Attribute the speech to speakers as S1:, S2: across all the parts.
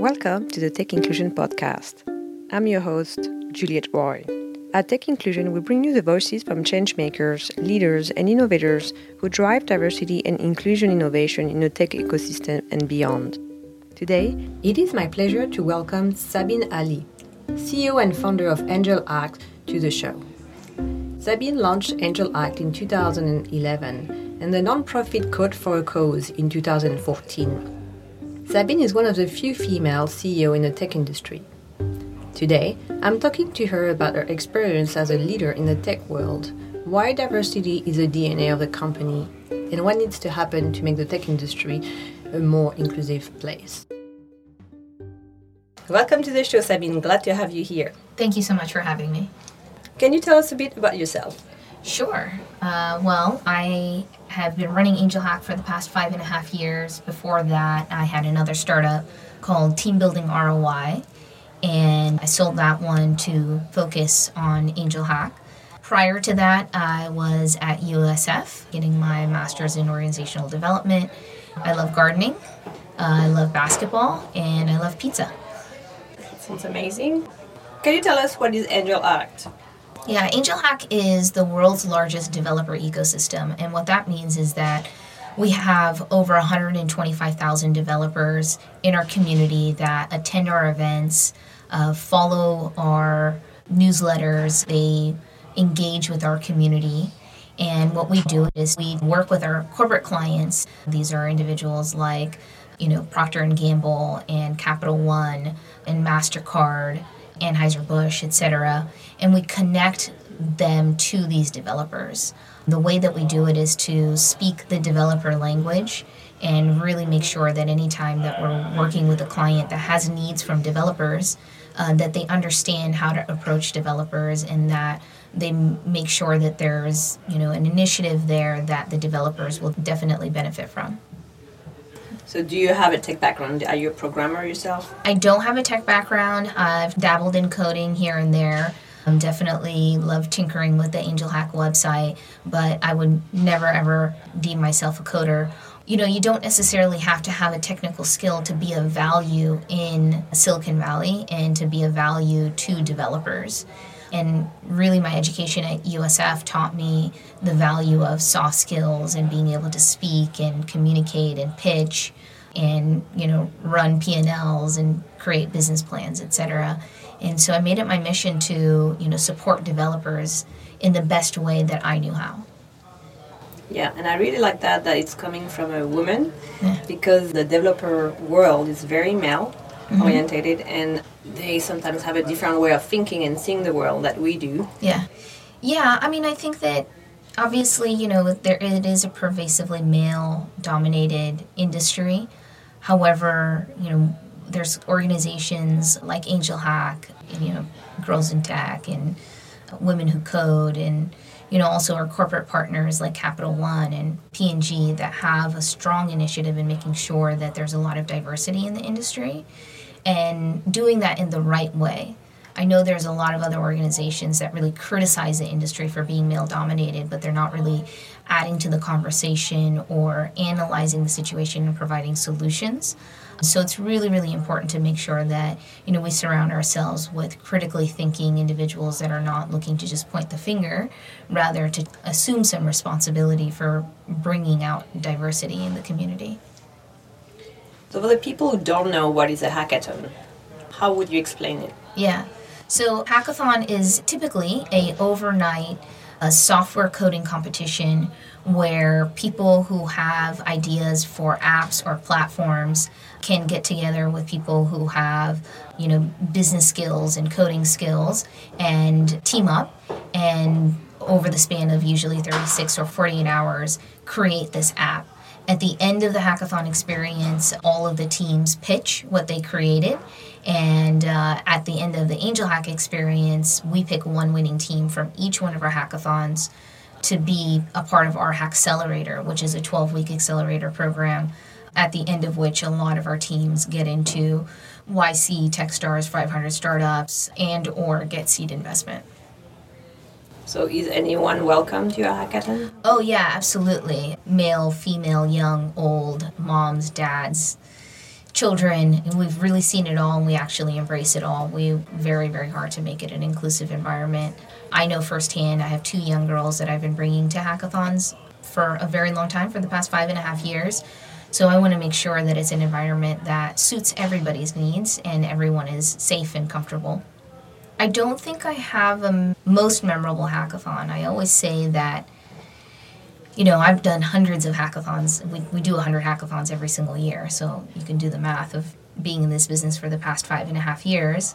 S1: Welcome to the Tech Inclusion Podcast. I'm your host, Juliette Roy. At Tech Inclusion, we bring you the voices from changemakers, leaders, and innovators who drive diversity and inclusion innovation in the tech ecosystem and beyond. Today, it is my pleasure to welcome Sabeen Ali, CEO and founder of Angel Hack, to the show. Sabeen launched Angel Hack in 2011 and the nonprofit Code for a Cause in 2014 Sabeen is one of the few female CEO in the tech industry. Today, I'm talking to her about her experience as a leader in the tech world, why diversity is the DNA of the company, and what needs to happen to make the tech industry a more inclusive place. Welcome to the show, Sabeen. Glad to have you here.
S2: Thank you so much for having me.
S1: Can you tell us a bit about yourself?
S2: Sure. Uh, well, I have been running Angel Hack for the past five and a half years. Before that, I had another startup called Team Building ROI, and I sold that one to focus on Angel Hack. Prior to that, I was at USF getting my master's in organizational development. I love gardening, uh, I love basketball, and I love pizza.
S1: That sounds amazing. Can you tell us what is Angel Hack?
S2: Yeah, Angel Hack is the world's largest developer ecosystem. And what that means is that we have over 125,000 developers in our community that attend our events, uh, follow our newsletters, they engage with our community. And what we do is we work with our corporate clients. These are individuals like, you know, Procter and Gamble and Capital One and Mastercard Anheuser-Busch, etc., and we connect them to these developers. The way that we do it is to speak the developer language and really make sure that anytime that we're working with a client that has needs from developers, uh, that they understand how to approach developers and that they make sure that there's you know an initiative there that the developers will definitely benefit from.
S1: So, do you have a tech background? Are you a programmer yourself?
S2: I don't have a tech background. I've dabbled in coding here and there. I definitely love tinkering with the Angel Hack website, but I would never ever deem myself a coder. You know, you don't necessarily have to have a technical skill to be of value in Silicon Valley and to be of value to developers. And really, my education at USF taught me the value of soft skills and being able to speak and communicate and pitch and you know run P&Ls and create business plans, etc. And so I made it my mission to you know support developers in the best way that I knew how.
S1: Yeah, and I really like that that it's coming from a woman yeah. because the developer world is very male mm-hmm. orientated and they sometimes have a different way of thinking and seeing the world that we do.
S2: Yeah. Yeah, I mean I think that obviously, you know, there it is a pervasively male dominated industry. However, you know, there's organizations like Angel Hack, and, you know, Girls in Tech, and Women Who Code, and you know, also our corporate partners like Capital One and P&G that have a strong initiative in making sure that there's a lot of diversity in the industry and doing that in the right way. I know there's a lot of other organizations that really criticize the industry for being male dominated, but they're not really adding to the conversation or analyzing the situation and providing solutions. So it's really, really important to make sure that you know we surround ourselves with critically thinking individuals that are not looking to just point the finger, rather to assume some responsibility for bringing out diversity in the community.
S1: So for the people who don't know what is a hackathon, how would you explain it?
S2: Yeah. So hackathon is typically a overnight a software coding competition where people who have ideas for apps or platforms can get together with people who have you know business skills and coding skills and team up and over the span of usually 36 or 48 hours create this app at the end of the hackathon experience all of the teams pitch what they created and uh, at the end of the Angel Hack experience, we pick one winning team from each one of our hackathons to be a part of our Hackcelerator, which is a 12 week accelerator program, at the end of which a lot of our teams get into YC, Techstars, 500 startups, and or get seed investment.
S1: So is anyone welcome to your hackathon?
S2: Oh yeah, absolutely. Male, female, young, old, moms, dads, children. We've really seen it all and we actually embrace it all. We very, very hard to make it an inclusive environment. I know firsthand, I have two young girls that I've been bringing to hackathons for a very long time, for the past five and a half years. So I want to make sure that it's an environment that suits everybody's needs and everyone is safe and comfortable. I don't think I have a most memorable hackathon. I always say that, you know, I've done hundreds of hackathons. We, we do 100 hackathons every single year, so you can do the math of being in this business for the past five and a half years.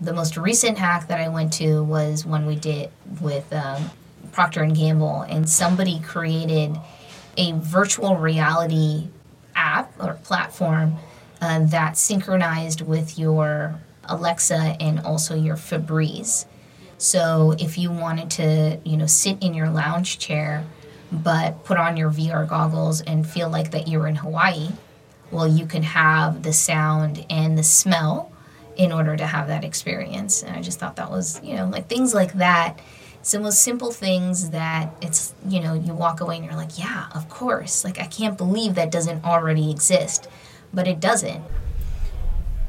S2: The most recent hack that I went to was one we did with um, Procter and Gamble, and somebody created a virtual reality app or platform uh, that synchronized with your Alexa and also your Febreze. So if you wanted to, you know, sit in your lounge chair but put on your VR goggles and feel like that you're in Hawaii, well, you can have the sound and the smell in order to have that experience. And I just thought that was, you know, like things like that. It's the most simple things that it's, you know, you walk away and you're like, yeah, of course. Like, I can't believe that doesn't already exist, but it doesn't.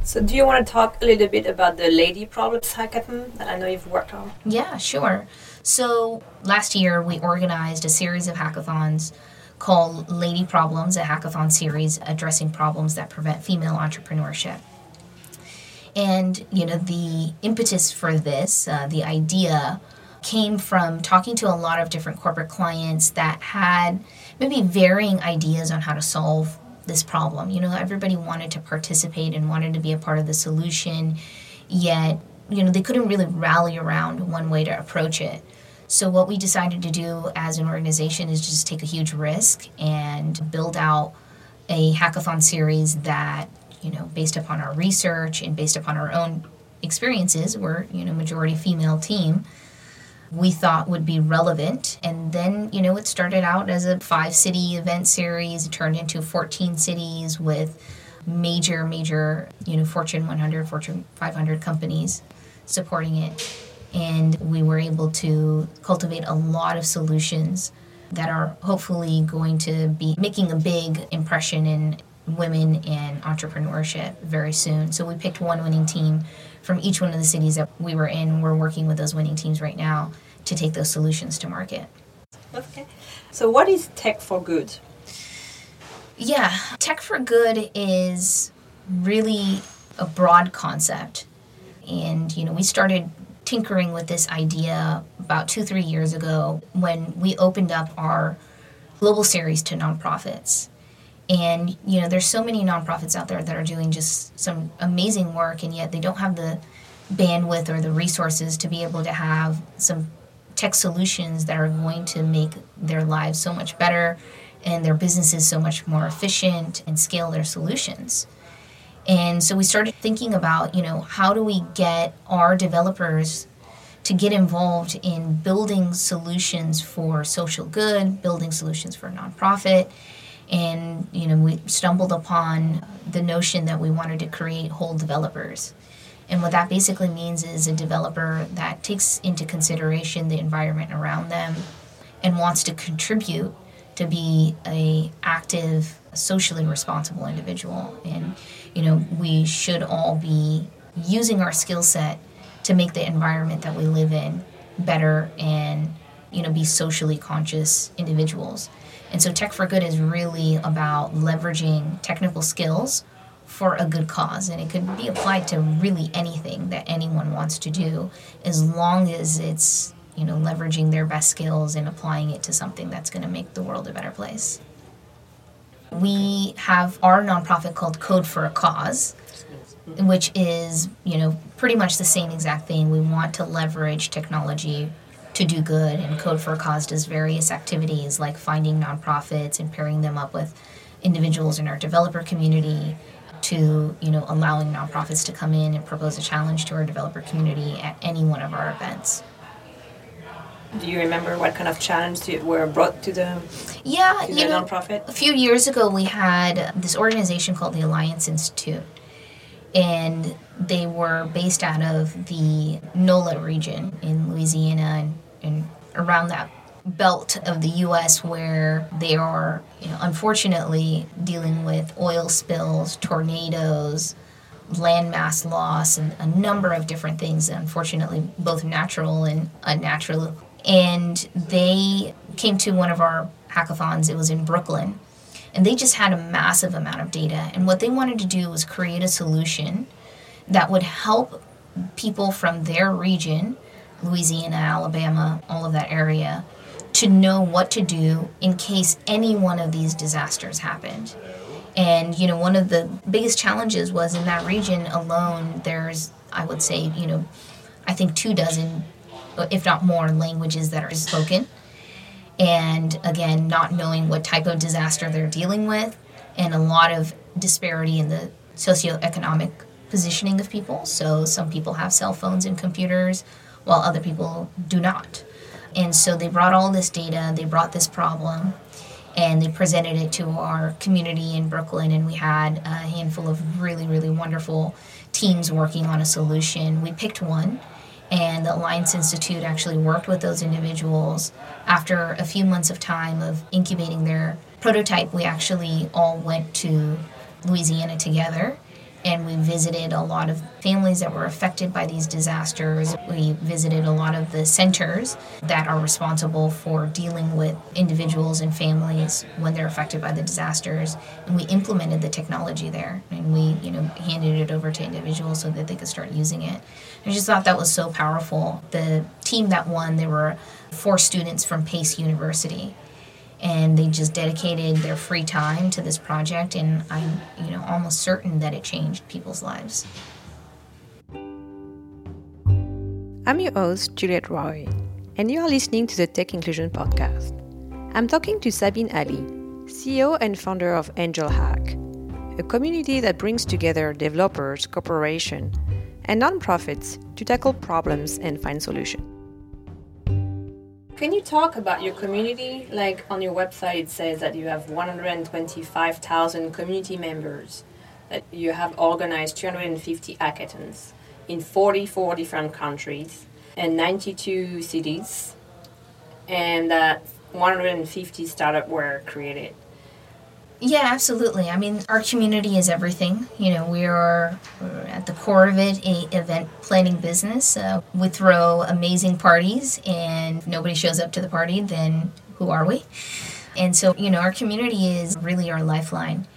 S1: So, do you want to talk a little bit about the Lady Problems Hackathon that I know you've worked on?
S2: Yeah, sure. So, last year we organized a series of hackathons called Lady Problems, a hackathon series addressing problems that prevent female entrepreneurship. And, you know, the impetus for this, uh, the idea, came from talking to a lot of different corporate clients that had maybe varying ideas on how to solve this problem. You know, everybody wanted to participate and wanted to be a part of the solution, yet, you know, they couldn't really rally around one way to approach it. So, what we decided to do as an organization is just take a huge risk and build out a hackathon series that, you know, based upon our research and based upon our own experiences, we're, you know, majority female team we thought would be relevant. And then, you know, it started out as a five city event series, it turned into 14 cities with major, major, you know, Fortune 100, Fortune 500 companies supporting it. And we were able to cultivate a lot of solutions that are hopefully going to be making a big impression in women in entrepreneurship very soon. So we picked one winning team from each one of the cities that we were in. We're working with those winning teams right now to take those solutions to market.
S1: Okay. So, what is Tech for Good?
S2: Yeah, Tech for Good is really a broad concept. And, you know, we started tinkering with this idea about two, three years ago when we opened up our global series to nonprofits. And, you know, there's so many nonprofits out there that are doing just some amazing work, and yet they don't have the bandwidth or the resources to be able to have some tech solutions that are going to make their lives so much better and their businesses so much more efficient and scale their solutions. And so we started thinking about, you know, how do we get our developers to get involved in building solutions for social good, building solutions for nonprofit, and you know we stumbled upon the notion that we wanted to create whole developers. And what that basically means is a developer that takes into consideration the environment around them and wants to contribute to be a active socially responsible individual. And you know we should all be using our skill set to make the environment that we live in better and you know be socially conscious individuals and so Tech for Good is really about leveraging technical skills for a good cause. And it could be applied to really anything that anyone wants to do as long as it's, you know, leveraging their best skills and applying it to something that's going to make the world a better place. We have our nonprofit called Code for a Cause, which is, you know, pretty much the same exact thing. We want to leverage technology to do good. And Code for a Cause does various activities like finding nonprofits and pairing them up with individuals in our developer community to you know allowing nonprofits to come in and propose a challenge to our developer community at any one of our events.
S1: Do you remember what kind of challenge were brought to the
S2: yeah
S1: to you
S2: the
S1: know, nonprofit?
S2: A few years ago, we had this organization called the Alliance Institute, and they were based out of the NOLA region in Louisiana and, and around that belt of the US where they are, you know, unfortunately dealing with oil spills, tornadoes, landmass loss, and a number of different things, unfortunately, both natural and unnatural. And they came to one of our hackathons, it was in Brooklyn, and they just had a massive amount of data. And what they wanted to do was create a solution that would help people from their region, Louisiana, Alabama, all of that area, to know what to do in case any one of these disasters happened. And, you know, one of the biggest challenges was in that region alone, there's, I would say, you know, I think two dozen, if not more, languages that are spoken. And again, not knowing what type of disaster they're dealing with, and a lot of disparity in the socioeconomic positioning of people. So some people have cell phones and computers, while other people do not. And so they brought all this data, they brought this problem, and they presented it to our community in Brooklyn. And we had a handful of really, really wonderful teams working on a solution. We picked one, and the Alliance Institute actually worked with those individuals. After a few months of time of incubating their prototype, we actually all went to Louisiana together and we visited a lot of families that were affected by these disasters. We visited a lot of the centers that are responsible for dealing with individuals and families when they're affected by the disasters, and we implemented the technology there. And we, you know, handed it over to individuals so that they could start using it. I just thought that was so powerful. The team that won, there were four students from Pace University and they just dedicated their free time to this project and i'm you know almost certain that it changed people's lives.
S1: I'm your host juliette roy and you are listening to the tech inclusion podcast. I'm talking to sabeen ali ceo and founder of angel hack a community that brings together developers corporations and nonprofits to tackle problems and find solutions can you talk about your community? Like on your website, it says that you have 125,000 community members, that you have organized 250 hackathons in 44 different countries and 92 cities, and that 150 startups were created.
S2: Yeah, absolutely. I mean, our community is everything. You know, we are at the core of it a event planning business. Uh, we throw amazing parties, and nobody shows up to the party, then who are we? And so, you know, our community is really our lifeline.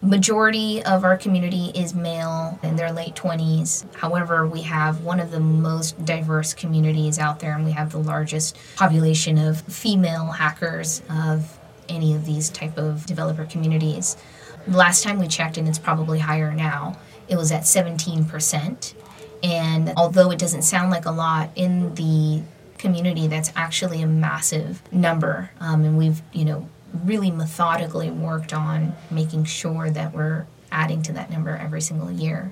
S2: Majority of our community is male in their late 20s. However, we have one of the most diverse communities out there, and we have the largest population of female hackers of any of these type of developer communities. Last time we checked, and it's probably higher now, it was at 17%. And although it doesn't sound like a lot in the community, that's actually a massive number. Um, and we've, you know, really methodically worked on making sure that we're adding to that number every single year.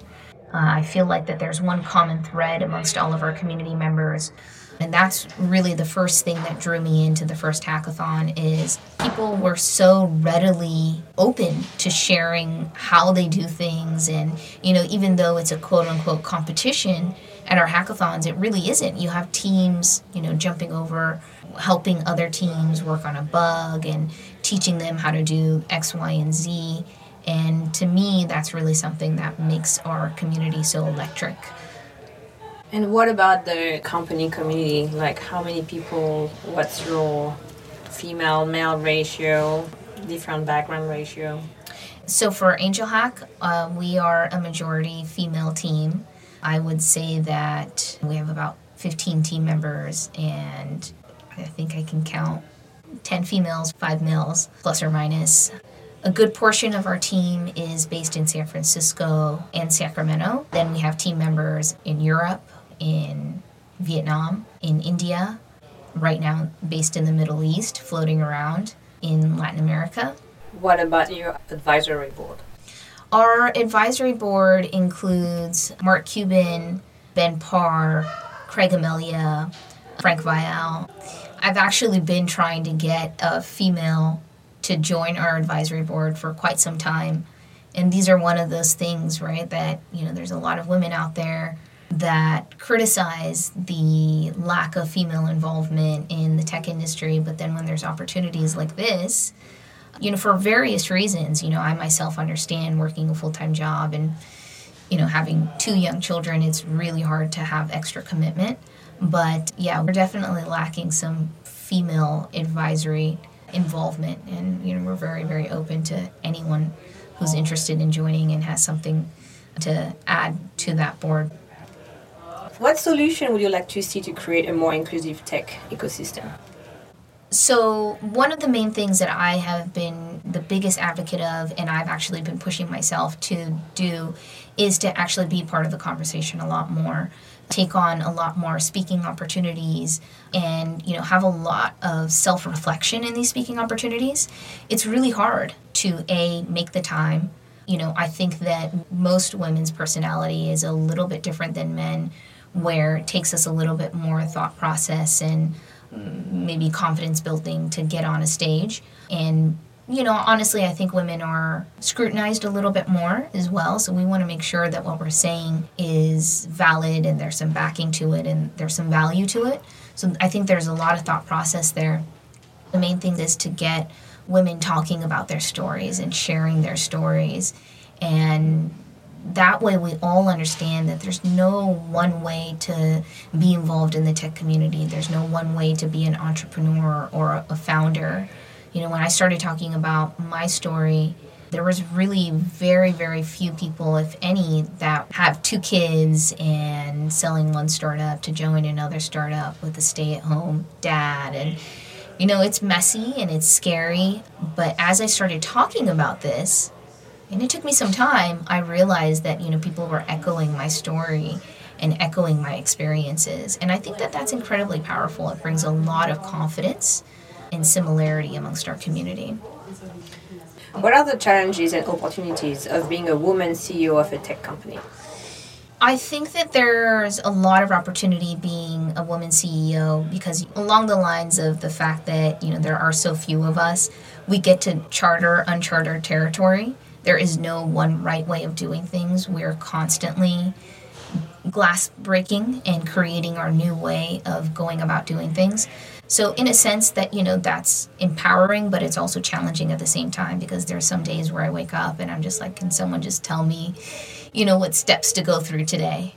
S2: Uh, I feel like that there's one common thread amongst all of our community members and that's really the first thing that drew me into the first hackathon is people were so readily open to sharing how they do things. And you know even though it's a quote unquote competition at our hackathons it really isn't. You have teams you know jumping over helping other teams work on a bug and teaching them how to do x y and z. And to me that's really something that makes our community so electric
S1: and what about the company community? Like, how many people? What's your female male ratio? Different background ratio?
S2: So, for Angel Hack, uh, we are a majority female team. I would say that we have about 15 team members, and I think I can count 10 females, 5 males, plus or minus. A good portion of our team is based in San Francisco and Sacramento. Then we have team members in Europe, in Vietnam, in India, right now based in the Middle East, floating around in Latin America.
S1: What about your advisory board?
S2: Our advisory board includes Mark Cuban, Ben Parr, Craig Amelia, Frank Vial. I've actually been trying to get a female to join our advisory board for quite some time. And these are one of those things, right? That, you know, there's a lot of women out there that criticize the lack of female involvement in the tech industry, but then when there's opportunities like this, you know, for various reasons, you know, I myself understand working a full time job and, you know, having two young children, it's really hard to have extra commitment. But yeah, we're definitely lacking some female advisory involvement, and, you know, we're very, very open to anyone who's interested in joining and has something to add to that board.
S1: What solution would you like to see to create a more inclusive tech ecosystem?
S2: So, one of the main things that I have been the biggest advocate of, and I've actually been pushing myself to do, is to actually be part of the conversation a lot more, take on a lot more speaking opportunities, and you know have a lot of self-reflection in these speaking opportunities. It's really hard to a make the time. You know, I think that most women's personality is a little bit different than men where it takes us a little bit more thought process and maybe confidence building to get on a stage. And, you know, honestly, I think women are scrutinized a little bit more as well. So we want to make sure that what we're saying is valid and there's some backing to it and there's some value to it. So I think there's a lot of thought process there. The main thing is to get women talking about their stories and sharing their stories and that way we all understand that there's no one way to be involved in the tech community. There's no one way to be an entrepreneur or a founder. You know when i started talking about my story there was really very very few people if any that have two kids and selling one startup to join another startup with a stay-at-home dad. And you know it's messy and it's scary. But as i started talking about this and it took me some time. I realized that you know people were echoing my story and echoing my experiences. And i think that that's incredibly powerful. It brings a lot of confidence and similarity amongst our community.
S1: What are the challenges and opportunities of being a woman ceo of a tech company?
S2: I think that there's a lot of opportunity being a woman CEO because along the lines of the fact that, you know, there are so few of us, we get to charter uncharted territory there is no one right way of doing things. We're constantly glass breaking and creating our new way of going about doing things. So in a sense that, you know, that's empowering, but it's also challenging at the same time because there's some days where I wake up and I'm just like, can someone just tell me, you know, what steps to go through today?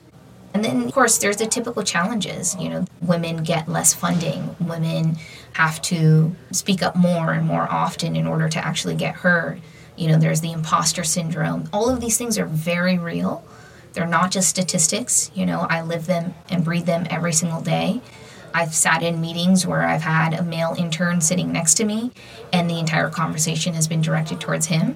S2: And then, of course, there's the typical challenges. You know, women get less funding. Women have to speak up more and more often in order to actually get heard. You know, there's the imposter syndrome. All of these things are very real. They're not just statistics. You know, I live them and breathe them every single day. I've sat in meetings where I've had a male intern sitting next to me, and the entire conversation has been directed towards him.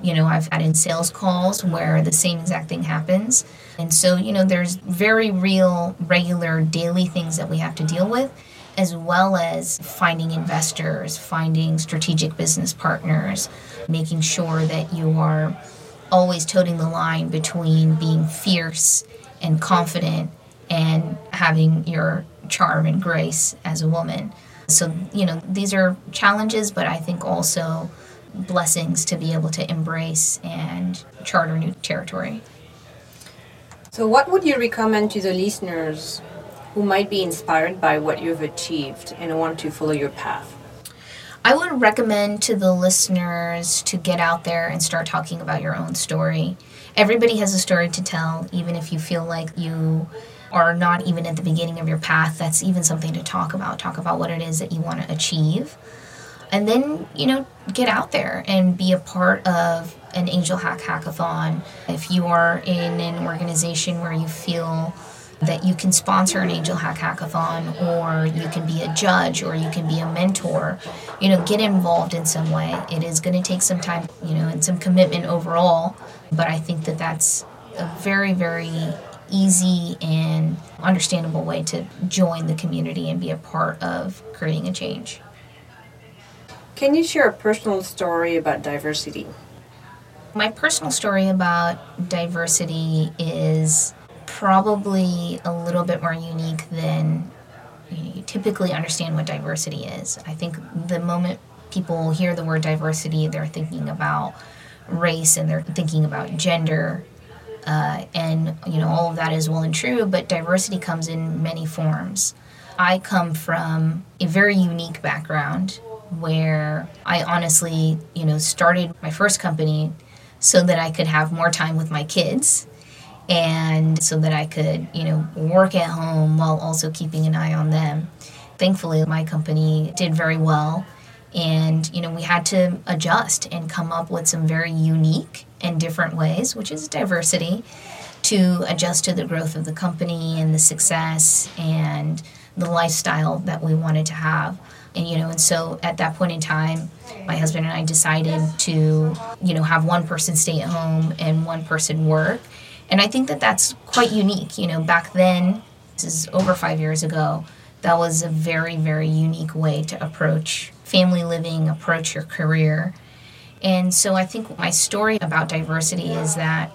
S2: You know, I've had in sales calls where the same exact thing happens. And so, you know, there's very real, regular, daily things that we have to deal with, as well as finding investors, finding strategic business partners, making sure that you are always toting the line between being fierce and confident and having your charm and grace as a woman. So, you know, these are challenges, but I think also blessings to be able to embrace and charter new territory.
S1: So, what would you recommend to the listeners who might be inspired by what you've achieved and want to follow your path?
S2: I would recommend to the listeners to get out there and start talking about your own story. Everybody has a story to tell, even if you feel like you are not even at the beginning of your path. That's even something to talk about. Talk about what it is that you want to achieve. And then, you know, get out there and be a part of an Angel Hack Hackathon. If you are in an organization where you feel that you can sponsor an Angel Hack Hackathon or you can be a judge or you can be a mentor. You know, get involved in some way. It is going to take some time, you know, and some commitment overall, but I think that that's a very, very easy and understandable way to join the community and be a part of creating a change.
S1: Can you share a personal story about diversity?
S2: My personal story about diversity is probably a little bit more unique than you, typically understand what diversity is. I think the moment people hear the word diversity, they're thinking about race and they're thinking about gender. Uh, and you know all of that is well and true, but diversity comes in many forms. I come from a very unique background where I honestly, you know, started my first company so that I could have more time with my kids and so that I could, you know, work at home while also keeping an eye on them. Thankfully, my company did very well and, you know, we had to adjust and come up with some very unique and different ways, which is diversity, to adjust to the growth of the company and the success and the lifestyle that we wanted to have and you know and so at that point in time my husband and i decided to you know have one person stay at home and one person work and i think that that's quite unique you know back then this is over five years ago that was a very very unique way to approach family living approach your career. And so i think my story about diversity is that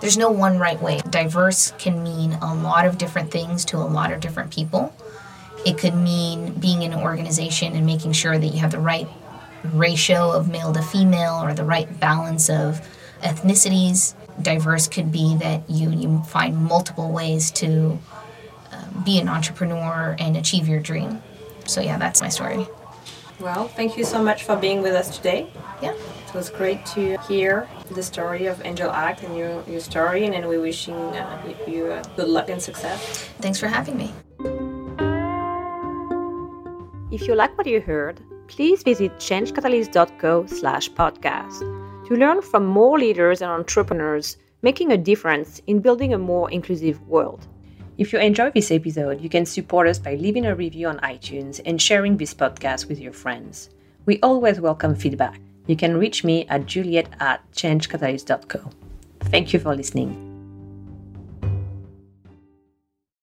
S2: there's no one right way. Diverse can mean a lot of different things to a lot of different people. It could mean being in an organization and making sure that you have the right ratio of male to female or the right balance of ethnicities. Diverse could be that you, you find multiple ways to uh, be an entrepreneur and achieve your dream. So, yeah, that's my story.
S1: Well, thank you so much for being with us today.
S2: Yeah.
S1: It was great to hear the story of Angel Hack and your, your story, and we're wishing uh, you uh, good luck and success.
S2: Thanks for having me.
S1: If you like what you heard, please visit changecatalyst.co slash podcast to learn from more leaders and entrepreneurs making a difference in building a more inclusive world. If you enjoy this episode, you can support us by leaving a review on iTunes and sharing this podcast with your friends. We always welcome feedback. You can reach me at juliet at changecatalyst.co. Thank you for listening.